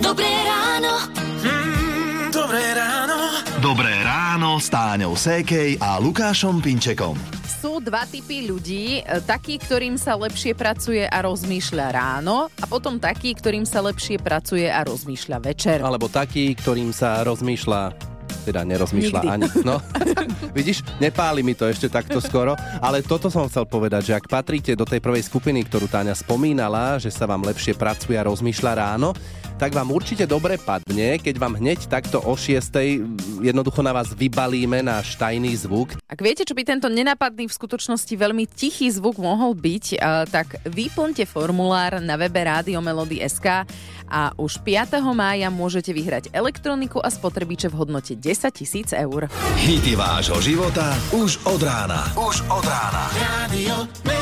Dobré ráno. Mm, dobré ráno. Dobré ráno s Táňou Sékej a Lukášom Pinčekom. Sú dva typy ľudí. e, Takí, ktorým sa lepšie pracuje a rozmýšľa ráno a potom takí, ktorým sa lepšie pracuje a rozmýšľa večer. Alebo taký, ktorým sa rozmýšľa teda nerozmýšľa Nikdy. ani. No, vidíš, nepáli mi to ešte takto skoro, ale toto som chcel povedať, že ak patríte do tej prvej skupiny, ktorú Táňa spomínala, že sa vám lepšie pracuje a rozmýšľa ráno, tak vám určite dobre padne, keď vám hneď takto o 6. jednoducho na vás vybalíme náš tajný zvuk. Ak viete, čo by tento nenapadný v skutočnosti veľmi tichý zvuk mohol byť, eh, tak vyplňte formulár na webe Rádio Melody.sk a už 5. mája môžete vyhrať elektroniku a spotrebiče v hodnote 10 tisíc eur. Hity vášho života už od rána. Už od rána. Radio Melody.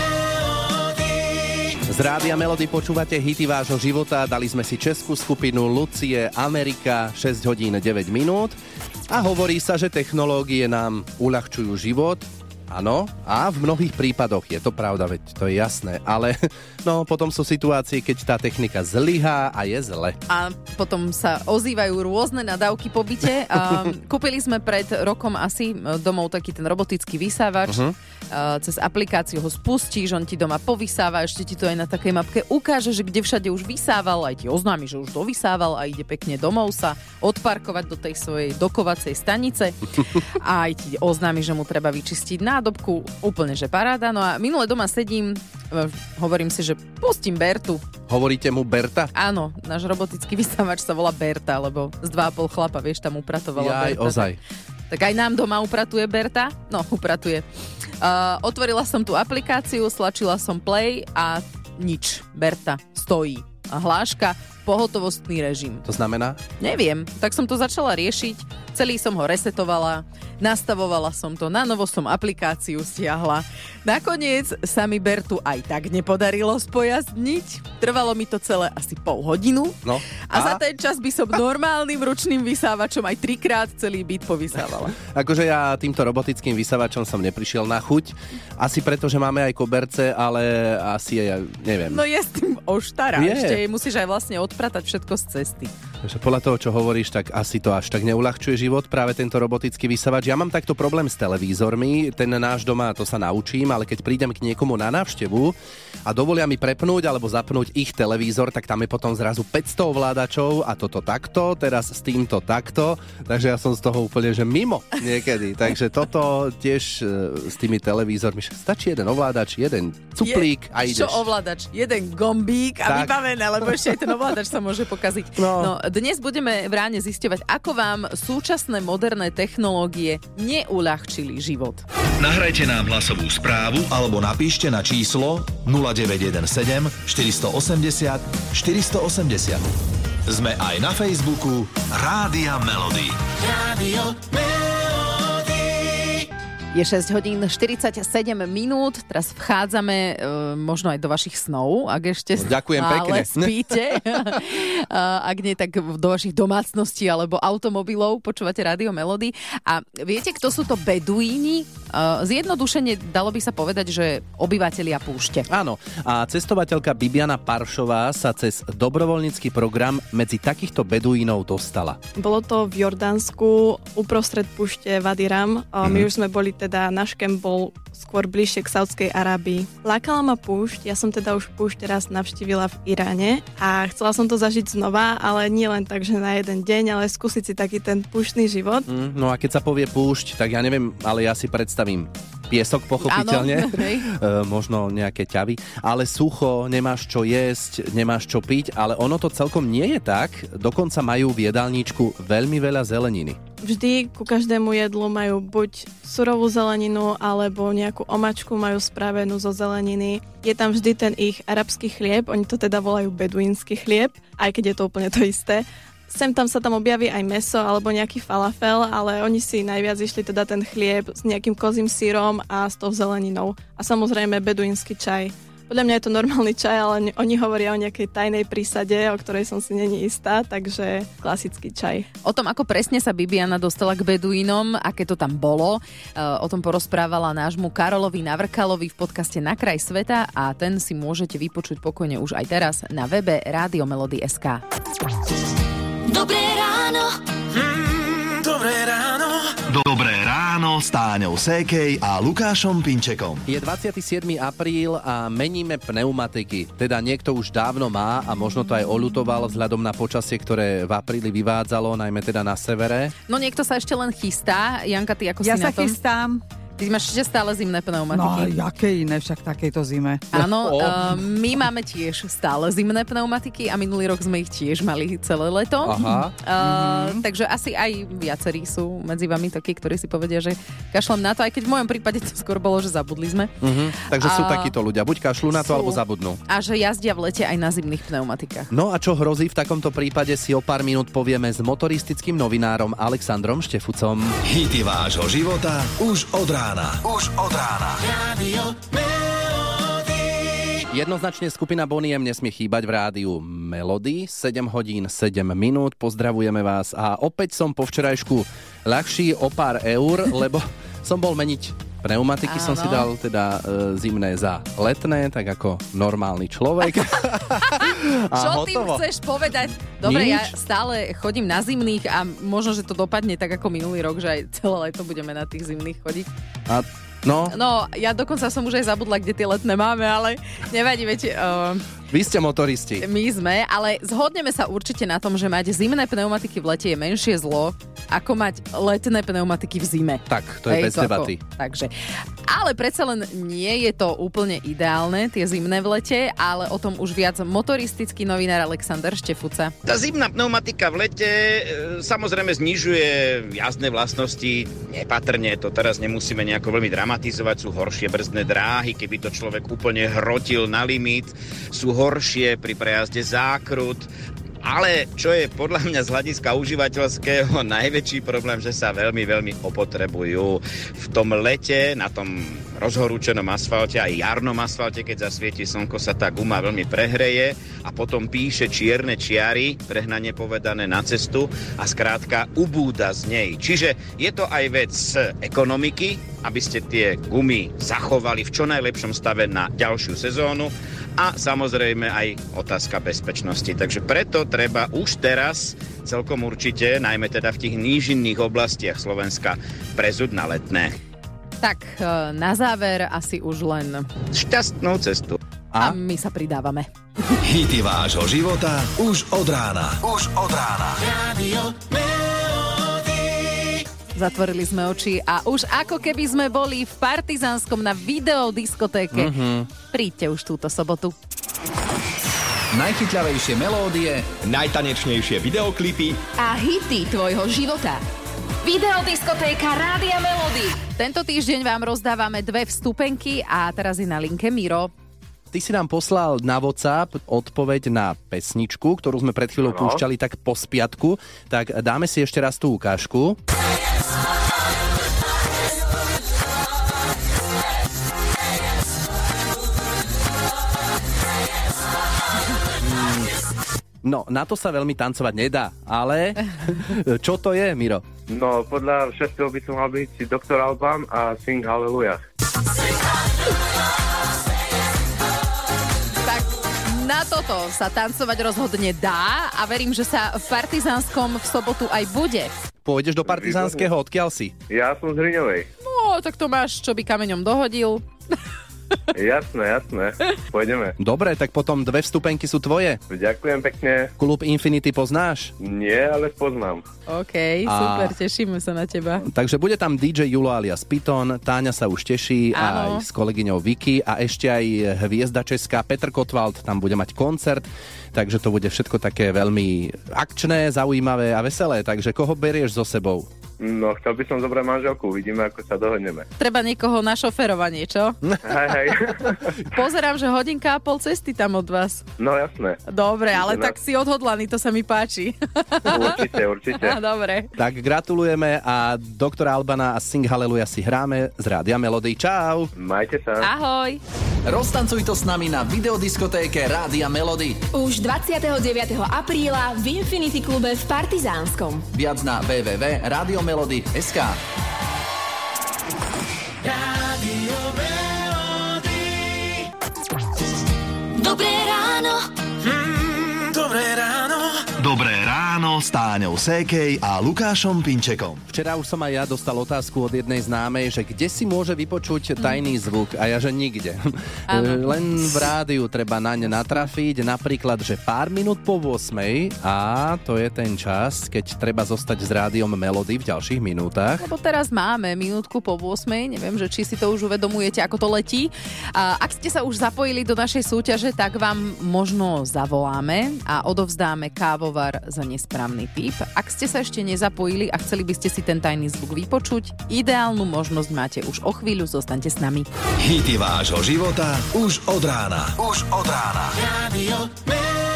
Z Rádia Melody počúvate hity vášho života. Dali sme si českú skupinu Lucie Amerika 6 hodín 9 minút. A hovorí sa, že technológie nám uľahčujú život. Áno, a v mnohých prípadoch je to pravda, veď to je jasné, ale no potom sú situácie, keď tá technika zlyhá a je zle. A potom sa ozývajú rôzne nadávky po byte. A kúpili sme pred rokom asi domov taký ten robotický vysávač. Uh-huh. Cez aplikáciu ho spustíš, on ti doma povysáva, ešte ti to aj na takej mapke ukáže, že kde všade už vysával, aj ti oznámi, že už dovysával a ide pekne domov sa odparkovať do tej svojej dokovacej stanice a aj ti oznámi, že mu treba vyčistiť nádobku. Úplne, že paráda. No a minule doma sedím, e, hovorím si, že pustím Bertu, Hovoríte mu Berta? Áno, náš robotický vysávač sa volá Berta, lebo z 2,5 chlapa, vieš, tam upratovala Jaj, Berta. ozaj. Tak aj nám doma upratuje Berta? No, upratuje. Uh, otvorila som tú aplikáciu, slačila som play a nič. Berta stojí. A hláška, pohotovostný režim. To znamená? Neviem, tak som to začala riešiť, celý som ho resetovala, nastavovala som to, na novo som aplikáciu stiahla. Nakoniec sa mi Bertu aj tak nepodarilo spojazdniť. Trvalo mi to celé asi pol hodinu. No. A, za ten čas by som normálnym ručným vysávačom aj trikrát celý byt povysávala. Akože ja týmto robotickým vysavačom som neprišiel na chuť. Asi preto, že máme aj koberce, ale asi aj, neviem. No je s tým oštara. Je. Ešte musíš aj vlastne odpratať všetko z cesty. Takže podľa toho, čo hovoríš, tak asi to až tak neulahčuje život, práve tento robotický vysavač. Ja mám takto problém s televízormi, ten náš doma, to sa naučím, ale keď prídem k niekomu na návštevu a dovolia mi prepnúť alebo zapnúť ich televízor, tak tam je potom zrazu 500 ovládačov a toto takto, teraz s týmto takto, takže ja som z toho úplne, že mimo niekedy. Takže toto tiež e, s tými televízormi, stačí jeden ovládač, jeden cuplík a ideš. Čo ovládač? Jeden gombík a Tak. vybavené, lebo ešte aj ten ovládač sa môže pokaziť. No. no, dnes budeme v ráne zisťovať, ako vám súčasné moderné technológie neuľahčili život. Nahrajte nám hlasovú správu alebo napíšte na číslo 0917 480 480. Sme aj na Facebooku Rádia Melody. Radio Melody. Je 6 hodín 47 minút, teraz vchádzame e, možno aj do vašich snov, ak ešte Ďakujem stále pekne. spíte. A ak nie, tak do vašich domácností alebo automobilov počúvate Rádio Melody. A viete, kto sú to beduíni? E, zjednodušene dalo by sa povedať, že obyvatelia púšte. Áno, a cestovateľka Bibiana Paršová sa cez dobrovoľnícky program medzi takýchto beduínov dostala. Bolo to v Jordánsku, uprostred púšte Vadiram. Mm-hmm. My už sme boli teda, náš kemp bol skôr bližšie k Saudskej Arábii. Lákala ma púšť, ja som teda už púšť teraz navštívila v Iráne a chcela som to zažiť znova, ale nie len tak, že na jeden deň, ale skúsiť si taký ten púštny život. Mm, no a keď sa povie púšť, tak ja neviem, ale ja si predstavím piesok pochopiteľne, hej. e, možno nejaké ťavy, ale sucho, nemáš čo jesť, nemáš čo piť, ale ono to celkom nie je tak, dokonca majú v jedálničku veľmi veľa zeleniny. Vždy ku každému jedlu majú buď surovú zeleninu alebo nejakú omačku majú spravenú zo zeleniny. Je tam vždy ten ich arabský chlieb, oni to teda volajú beduínsky chlieb, aj keď je to úplne to isté. Sem tam sa tam objaví aj meso alebo nejaký falafel, ale oni si najviac išli teda ten chlieb s nejakým kozím sírom a s tou zeleninou. A samozrejme beduínsky čaj. Podľa mňa je to normálny čaj, ale oni hovoria o nejakej tajnej prísade, o ktorej som si není istá, takže klasický čaj. O tom, ako presne sa Bibiana dostala k Beduínom, aké to tam bolo, eh, o tom porozprávala nášmu Karolovi Navrkalovi v podcaste Na kraj sveta a ten si môžete vypočuť pokojne už aj teraz na webe Radiomelody.sk. Dobré ráno. Mm, dobré ráno. Dobré ráno s Táňou Sékej a Lukášom Pinčekom. Je 27. apríl a meníme pneumatiky. Teda niekto už dávno má a možno to aj oľutoval vzhľadom na počasie, ktoré v apríli vyvádzalo, najmä teda na severe. No niekto sa ešte len chystá. Janka, ty ako Ja si sa na tom? chystám. Ty máš ešte stále zimné No, pneumatiky. jaké iné však takejto zime. Áno, Oh. uh, my máme tiež stále zimné pneumatiky a minulý rok sme ich tiež mali celé leto. Aha. Uh, Takže asi aj viacerí sú medzi vami takí, ktorí si povedia, že kašlem na to, aj keď v mojom prípade to skôr bolo, že zabudli sme. Mhm. Takže sú A- takíto ľudia. Buď kašľú na to, Sú. alebo zabudnú. A že jazdia v lete aj na zimných pneumatikách. No a čo hrozí v takomto prípade si o pár minút povieme s motoristickým novinárom Alexandrom Štefucom. Hity vášho života už od rána. Už od rána. Radio. Jednoznačne skupina Boniem nesmie chýbať v rádiu Melody. 7 hodín 7 minút. Pozdravujeme vás a opäť som po včerajšku ľahší o pár eur, lebo som bol meniť pneumatiky, som Áno. si dal teda e, zimné za letné, tak ako normálny človek. a Čo tým hotovo. chceš povedať? Dobre, ja Nič. stále chodím na zimných a možno, že to dopadne tak ako minulý rok, že aj celé leto budeme na tých zimných chodiť. A, no, No, ja dokonca som už aj zabudla, kde tie letné máme, ale nevadí, viete, uh, vy ste motoristi. my sme, ale zhodneme sa určite na tom, že mať zimné pneumatiky v lete je menšie zlo, ako mať letné pneumatiky v zime. Tak, to je Hej, bez to debaty. Ako, takže. Ale predsa len nie je to úplne ideálne, tie zimné v lete, ale o tom už viac motoristický novinár Alexander Štefuca. Tá zimná pneumatika v lete e, samozrejme znižuje jazdné vlastnosti nepatrne, to teraz nemusíme nejako veľmi dramatizovať, sú horšie brzdné dráhy, keby to človek úplne hrotil na limit, sú horšie pri prejazde zákrut, ale čo je podľa mňa z hľadiska užívateľského najväčší problém, že sa veľmi, veľmi opotrebujú. V tom lete, na tom rozhorúčenom asfalte, aj jarnom asfalte, keď zasvieti slnko, sa tá guma veľmi prehreje a potom píše čierne čiary, prehnane povedané na cestu a skrátka ubúda z nej. Čiže je to aj vec ekonomiky, aby ste tie gumy zachovali v čo najlepšom stave na ďalšiu sezónu a samozrejme aj otázka bezpečnosti. Takže preto treba už teraz celkom určite, najmä teda v tých nížinných oblastiach Slovenska, prezud na letné. Tak, e, na záver asi už len Šťastnú cestu. a A? my sa pridávame. Hity vášho života už od rána. Už od rána. Radio. Zatvorili sme oči a už ako keby sme boli v Partizánskom na videodiskotéke. Mm-hmm. Príďte už túto sobotu. Najchytľavejšie melódie, najtanečnejšie videoklipy a hity tvojho života. Videodiskotéka Rádia Melody. Tento týždeň vám rozdávame dve vstupenky a teraz je na linke Miro. Ty si nám poslal na WhatsApp odpoveď na pesničku, ktorú sme pred chvíľou púšťali tak po spiatku. Tak dáme si ešte raz tú ukážku. No, na to sa veľmi tancovať nedá, ale čo to je, Miro? No, podľa všetkého by som mal byť Dr. Alban a Sing Hallelujah. Tak na toto sa tancovať rozhodne dá a verím, že sa v Partizánskom v sobotu aj bude. Pôjdeš do Partizánskeho, odkiaľ si? Ja som z Hriňovej. No, tak to máš, čo by kameňom dohodil. Jasné, jasné. Pôjdeme. Dobre, tak potom dve vstupenky sú tvoje. Ďakujem pekne. Klub Infinity poznáš? Nie, ale poznám. OK, A- super, tešíme sa na teba. Takže bude tam DJ Julo alias Piton, Táňa sa už teší Áno. aj s kolegyňou Vicky a ešte aj hviezda česká Petr Kotwald tam bude mať koncert, takže to bude všetko také veľmi akčné, zaujímavé a veselé. Takže koho berieš so sebou? No, chcel by som zobrať manželku, uvidíme, ako sa dohodneme. Treba niekoho na šoferovanie, čo? Hej, hej. Pozerám, že hodinka a pol cesty tam od vás. No, jasné. Dobre, ale No. tak si odhodlaný, to sa mi páči. Určite, určite. Dobre. Tak gratulujeme a doktora Albana a Sing Hallelujah si hráme z Rádia Melody. Čau! Majte sa. Ahoj. Roztancuj to s nami na videodiskotéke Rádia Melody. Už 29. apríla v Infinity klube v Partizánskom. Viac na www.radiomelody.sk Rádio Melody. Dobré ráno. Mm, dobré ráno. Dobré ráno s Táňou Sékej a Lukášom Pinčekom. Včera už som aj ja dostal otázku od jednej známej, že kde si môže vypočuť tajný zvuk a ja, že nikde. Áno. Len v rádiu treba naň natrafiť, napríklad, že pár minút po 8 a to je ten čas, keď treba zostať s rádiom Melody v ďalších minútach. Lebo teraz máme minútku po 8, neviem, že či si to už uvedomujete, ako to letí. A ak ste sa už zapojili do našej súťaže, tak vám možno zavoláme a odovzdáme kávovar za nesprávny tip. Ak ste sa ešte nezapojili a chceli by ste si ten tajný zvuk vypočuť, ideálnu možnosť máte už o chvíľu, zostaňte s nami. Hity vášho života už od rána. Už od rána. Melody.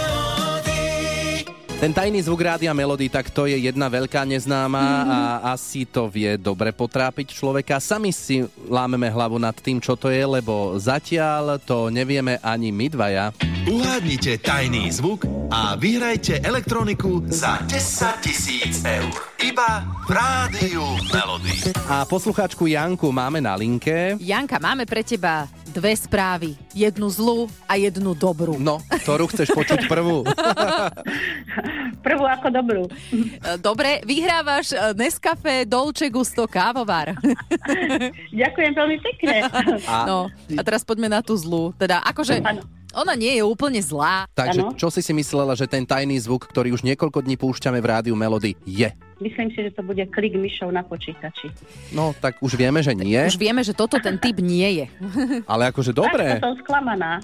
Ten tajný zvuk rádia Melody, tak to je jedna veľká neznáma a asi to vie dobre potrápiť človeka. Sami si lámeme hlavu nad tým, čo to je, lebo zatiaľ to nevieme ani my dvaja. Uhádnite tajný zvuk a vyhrajte elektroniku za 10 tisíc eur. Iba v Rádiu Melody. A poslucháčku Janku máme na linke. Janka, máme pre teba dve správy. Jednu zlú a jednu dobrú. No, ktorú chceš počuť prvú? Prvú ako dobrú. Dobre, vyhrávaš eh, Nescafe Dolce Gusto kávovar. Ďakujem veľmi pekne. A- No, a teraz poďme na tú zlú. Teda, akože, Áno. Ona nie je úplne zlá. Takže Áno. čo si si myslela, že ten tajný zvuk, ktorý už niekoľko dní púšťame v rádiu Melody, je? Myslím si, že to bude klik myšov na počítači. No, tak už vieme, že nie, Už vieme, že toto ten typ nie je. ale akože Tak, dobre. to som sklamaná.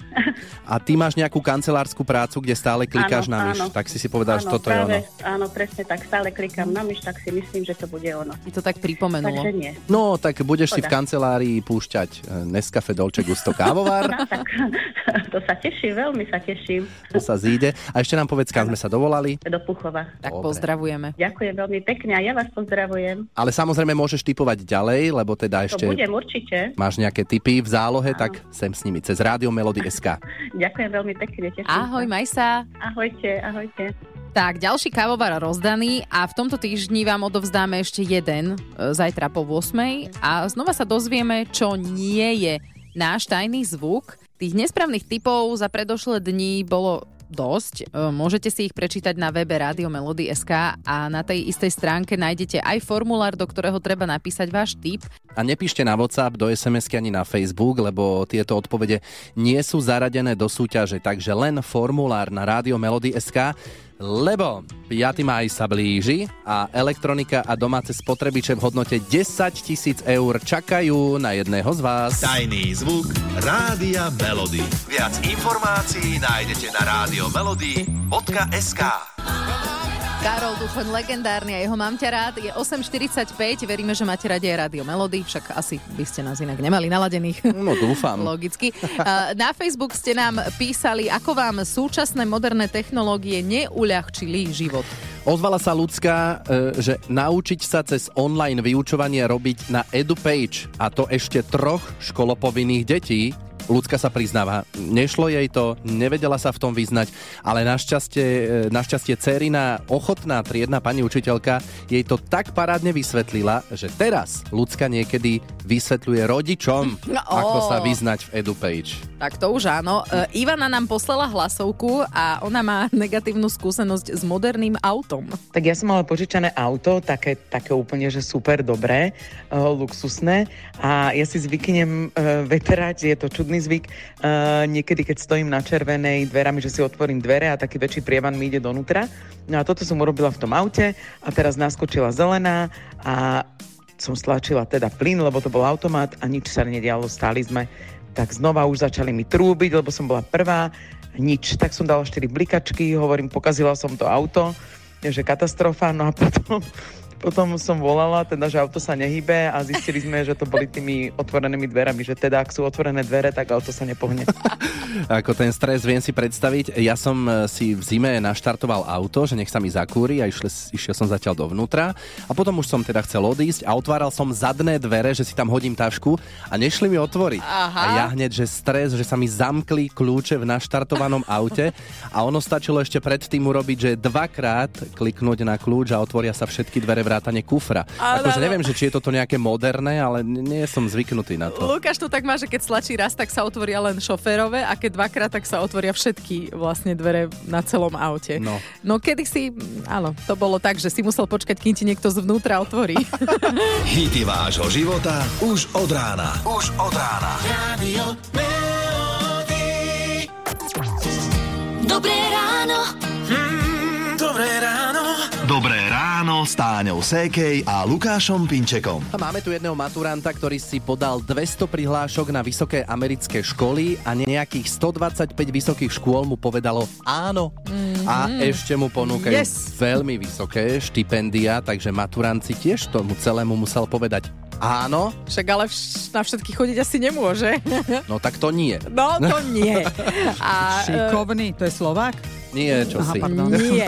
A ty máš nejakú kancelárskú prácu, kde stále klikáš Áno, na myš, áno. tak si si povedal, že áno, toto je ono. práve, áno, presne tak. Stále klikám na myš, tak si myslím, že to bude ono. Ti to tak pripomenulo. Takže nie. No, tak budeš si v kancelárii púšťať eh, Nescafe Dolce Gusto kávovar, No, tak to sa teším, veľmi sa teším. to sa zíde. A ešte nám povedz, kam sme sa dovolali. Do Puchova. Tak Dobre. pozdravujeme. Ďakujem veľmi pekne a ja vás pozdravujem. Ale samozrejme môžeš typovať ďalej, lebo teda To ešte budem určite. máš nejaké tipy v zálohe, tak sem s nimi cez Rádio Melody SK. Ďakujem veľmi pekne. Teším Ahoj, sa. maj sa. Ahojte, ahojte. Tak, ďalší kávovar rozdaný a v tomto týždni vám odovzdáme ešte jeden e, zajtra po 8 a znova sa dozvieme, čo nie je náš tajný zvuk. Tých nesprávnych typov za predošlé dni bolo dosť. E, Môžete si ich prečítať na webe Rádio Melody.sk a na tej istej stránke nájdete aj formulár, do ktorého treba napísať váš tip. A nepíšte na WhatsApp, do sms ani na Facebook, lebo tieto odpovede nie sú zaradené do súťaže, takže len formulár na Rádio Melody SK, lebo 5. maj sa blíži a elektronika a domáce spotrebiče v hodnote 10 tisíc eur čakajú na jedného z vás. Tajný zvuk Rádia Melody. Viac informácií nájdete na radiomelody.sk Karol Duchoň, legendárny a jeho mám ťa rád, je 8.45, veríme, že máte radi aj Rádio Melody, však asi by ste nás inak nemali naladených. No dúfam. Logicky. Na Facebook ste nám písali, ako vám súčasné moderné technológie neuľahčili život. Ozvala sa ľudská, e, že naučiť sa cez online vyučovanie robiť na EduPage a to ešte troch školopovinných detí. Ľudská sa priznáva, nešlo jej to, nevedela sa v tom vyznať, ale našťastie, e, našťastie dcerina ochotná triedna pani učiteľka jej to tak parádne vysvetlila, že teraz ľudská niekedy vysvetľuje rodičom, No, ako sa vyznať v EduPage. Tak to už áno. E, Ivana nám poslala hlasovku a ona má negatívnu skúsenosť s moderným autom. Tak ja som mala požičané auto, také, také úplne, že super dobré, uh, luxusné a ja si zvyknem veterať, je to čudný zvyk, uh, niekedy keď stojím na červenej dverami, že si otvorím dvere a taký väčší prievan mi ide donútra. No a toto som urobila v tom aute a teraz naskočila zelená a som stlačila teda plyn, lebo to bol automat a nič sa nedialo, stáli sme. Tak znova už začali mi trúbiť, lebo som bola prvá, nič. Tak som dala 4 blikačky, hovorím, pokazila som to auto, že katastrofa, no a potom Potom som volala, teda, že auto sa nehybe a zistili sme, že to boli tými otvorenými dverami, že teda ak sú otvorené dvere, tak auto sa nepohne. Ako ten stres viem si predstaviť. Ja som e, si v zime naštartoval auto, že nech sa mi zakúri a išiel, išiel som zatiaľ dovnútra a potom už som teda chcel odísť a otváral som zadné dvere, že si tam hodím tašku a nešli mi otvoriť. Aha. A ja hneď, že stres, že sa mi zamkli kľúče v naštartovanom aute a ono stačilo ešte predtým urobiť, že dvakrát kliknúť na kľúč a otvoria sa všetky dvere vrátane kufra. Áno, Akože neviem, že či je toto nejaké moderné, ale nie som zvyknutý na to. Lukáš to tak má, že keď stlačí raz, tak sa otvoria len šoférové a keď dvakrát, tak sa otvoria všetky vlastne dvere na celom aute. No. No kedy si, áno, to bolo tak, že si musel počkať, kým ti niekto zvnútra otvorí. Hity vášho života už od rána. Už od rána. Radio Melody. Dobré ráno. Mm, dobré ráno. Dobré ráno s Táňou Sékej a Lukášom Pinčekom. A Máme tu jedného maturanta, ktorý si podal 200 prihlášok na vysoké americké školy a nejakých 125 vysokých škôl mu povedalo áno. A ešte mu ponúkajú Yes. veľmi vysoké štipendia, takže maturant si tiež tomu celému musel povedať áno, Však ale vš- na všetky chodiť asi nemôže. no tak to nie. No to nie. A, Šikovný, to je Slovák? Nie, čo Aha, si. pardon. Nie.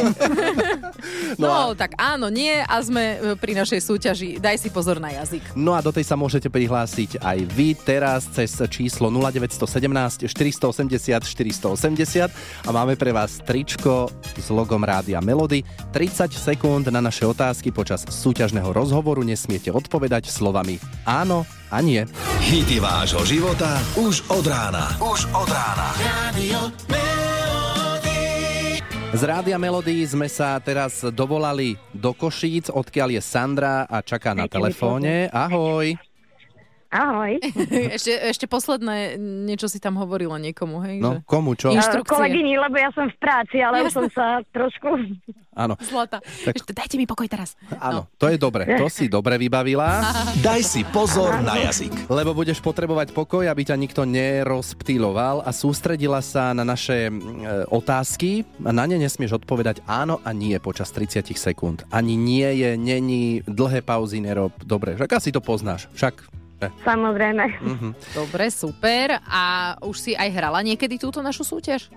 No No, tak áno, nie a sme e, pri našej súťaži Daj si pozor na jazyk. No a do tej sa môžete prihlásiť aj vy teraz cez číslo 0917 480 480 a máme pre vás tričko s logom Rádia Melody. 30 sekúnd na naše otázky počas súťažného rozhovoru nesmiete odpovedať slovami áno a nie. Hity vášho života už od rána. Už od rána. Radio Melody. Z Rádia Melody sme sa teraz dovolali do Košíc, odkiaľ je Sandra a čaká na telefóne. Ahoj. Ahoj. ešte, ešte posledné, niečo si tam hovorila niekomu, hej? No, že... komu čo? Inš- Inštrukcie. Kolegyni, lebo ja som v práci, ale už som sa trošku... Áno, Zlata. Tak- Ešte, dajte mi pokoj teraz. áno, to je dobre. To si dobre vybavila. Daj si pozor na jazyk. Lebo budeš potrebovať pokoj, aby ťa nikto nerozptýloval a sústredila sa na naše e, otázky a na ne nesmieš odpovedať áno a nie počas 30 sekúnd. Ani nie je, není, dlhé pauzy nerob. Dobre, však asi to poznáš. Však. Samozrejme. mhm. Dobre, super. A už si aj hrala niekedy túto našu súťaž?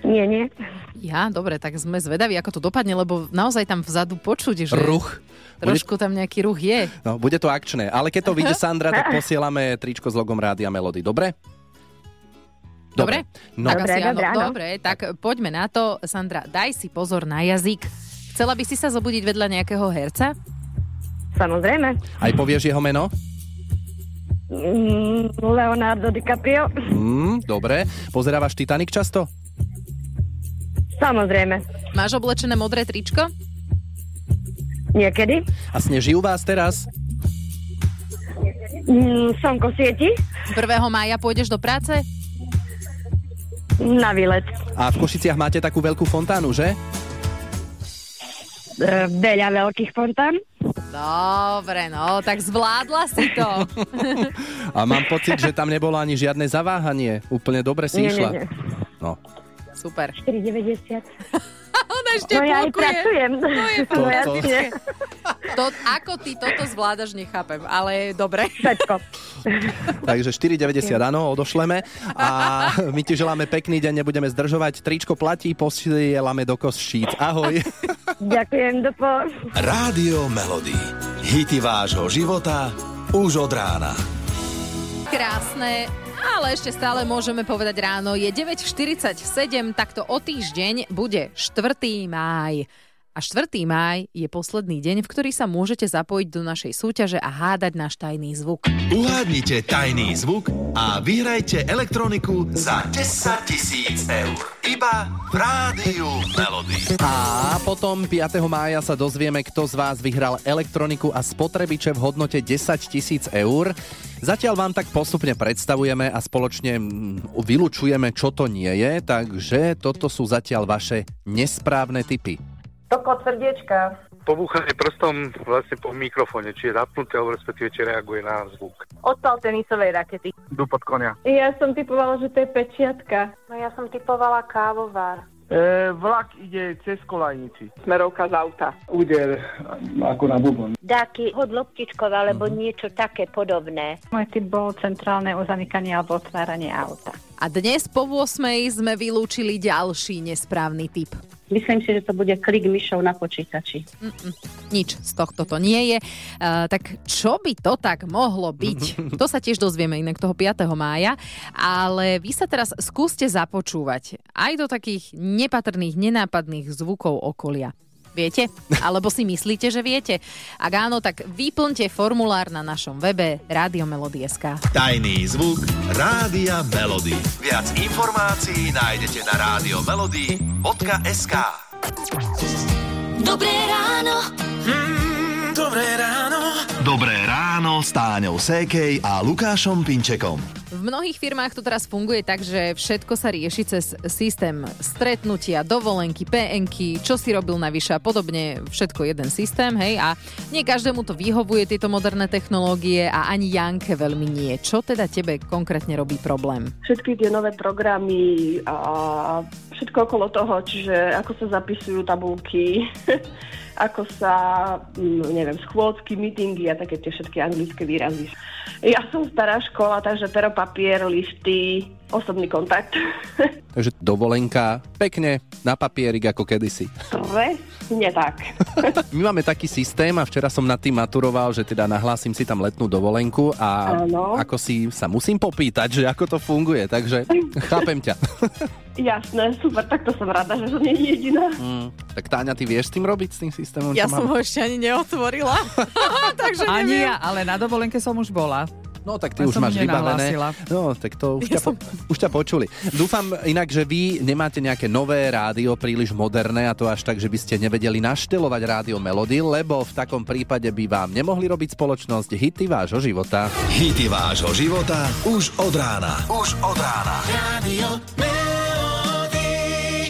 Nie, nie. Ja, dobre, tak sme zvedaví, ako to dopadne, lebo naozaj tam vzadu počuť, že Ruch. Bude, trošku tam nejaký ruch je. no, bude to akčné, ale keď to vyjde Sandra, tak posielame tričko s logom Rádia Melody. Dobre? Dobre? No, tak Dobre, asi áno. dobre, áno. Dobre, tak poďme na to. Sandra, daj si pozor na jazyk. Chcela by si sa zobudiť vedľa nejakého herca? Samozrejme. aj povieš jeho meno? Mm, Leonardo DiCaprio. Mm, dobre. Pozerávaš Titanic často? Samozrejme. Máš oblečené modré tričko? Niekedy. A sneží u vás teraz? Mm, Slnko svieti. 1. mája pôjdeš do práce? Na výlet. A v Košiciach máte takú veľkú fontánu, že? E, Veľa veľkých fontán. Dobre, no, tak zvládla si to. A mám pocit, že tam nebolo ani žiadne zaváhanie. Úplne dobre si Nie, išla. nie, nie. No. Super. 4,90. Ona ešte No ja aj pracujem. To je To- to-. To, ako ty toto zvládaš, nechápem, ale dobre. Všetko. Takže 4,90 áno, odošleme. A my ti želáme pekný deň, nebudeme zdržovať. Tričko platí, posielame do Košíc. Ahoj. Ďakujem, do po... Rádio Melody. Hity vášho života už od rána. Krásne, ale ešte stále môžeme povedať ráno. Je 9.47, takto o týždeň bude 4. máj. A 4. máj je posledný deň, v ktorý sa môžete zapojiť do našej súťaže a hádať náš tajný zvuk. Uhádnite tajný zvuk a vyhrajte elektroniku za 10 tisíc eur. Iba v Rádiu Melody. A potom 5. mája sa dozvieme, kto z vás vyhral elektroniku a spotrebiče v hodnote 10 tisíc eur. Zatiaľ vám tak postupne predstavujeme a spoločne mm, vylučujeme, čo to nie je, takže toto sú zatiaľ vaše nesprávne typy. Toko srdiečka. Pobúchanie prstom vlastne po mikrofóne, či je zapnuté, alebo respektíve či reaguje na zvuk. Odpal tenisovej rakety. Dupot konia. Ja som typovala, že to je pečiatka. No ja som typovala kávovár. E, vlak ide cez kolajnici. Smerovka z auta. Úder ako na bubon. Dáky hod loptičkov alebo niečo také podobné. Môj typ bol centrálne uzamykanie alebo otváranie auta. A dnes po 8 sme vylúčili ďalší nesprávny typ. Myslím si, že to bude klik myšov na počítači. Mm-mm, nič z tohto to nie je. Uh, tak čo by to tak mohlo byť? To sa tiež dozvieme inak toho 5. mája, ale vy sa teraz skúste započúvať aj do takých nepatrných, nenápadných zvukov okolia. Viete? Alebo si myslíte, že viete? Ak áno, tak vyplňte formulár na našom webe Radiomelody.sk. Tajný zvuk Rádia Melody. Viac informácií nájdete na radiomelody.sk Dobré ráno. Mm, dobré ráno. Dobré ráno s Táňou Sékej a Lukášom Pinčekom. V mnohých firmách to teraz funguje tak, že všetko sa rieši cez systém stretnutia, dovolenky, PNky, čo si robil navyše a podobne, všetko jeden systém, hej, a nie každému to vyhovuje tieto moderné technológie a ani Janke veľmi nie. Čo teda tebe konkrétne robí problém? Všetky tie nové programy a všetko okolo toho, čiže ako sa zapisujú tabulky, ako sa, mm, neviem, schôdzky, meetingy a také tie všetky anglické výrazy. Ja som stará škola, takže pero papier, listy, osobný kontakt. Takže dovolenka pekne na papierik ako kedysi. Presne tak. My máme taký systém a včera som nad tým maturoval, že teda nahlásim si tam letnú dovolenku a Áno. ako si sa musím popýtať, že ako to funguje, takže chápem ťa. Jasné, super, tak to som rada, že som nie je jediná. Mm, tak Táňa, ty vieš s tým robiť, s tým systémom? Ja som mám? ho ešte ani neotvorila. Takže Ani neviem. ja, ale na dovolenke som už bola. No tak ty Len už som máš vybavené. No, tak to už, ťa, po, už ťa počuli. Dúfam inak, že vy nemáte nejaké nové rádio, príliš moderné a to až tak, že by ste nevedeli naštelovať rádio Melody, lebo v takom prípade by vám nemohli robiť spoločnosť hity vášho života. Hity vášho života už od rána. Už od rána. Radio Melody.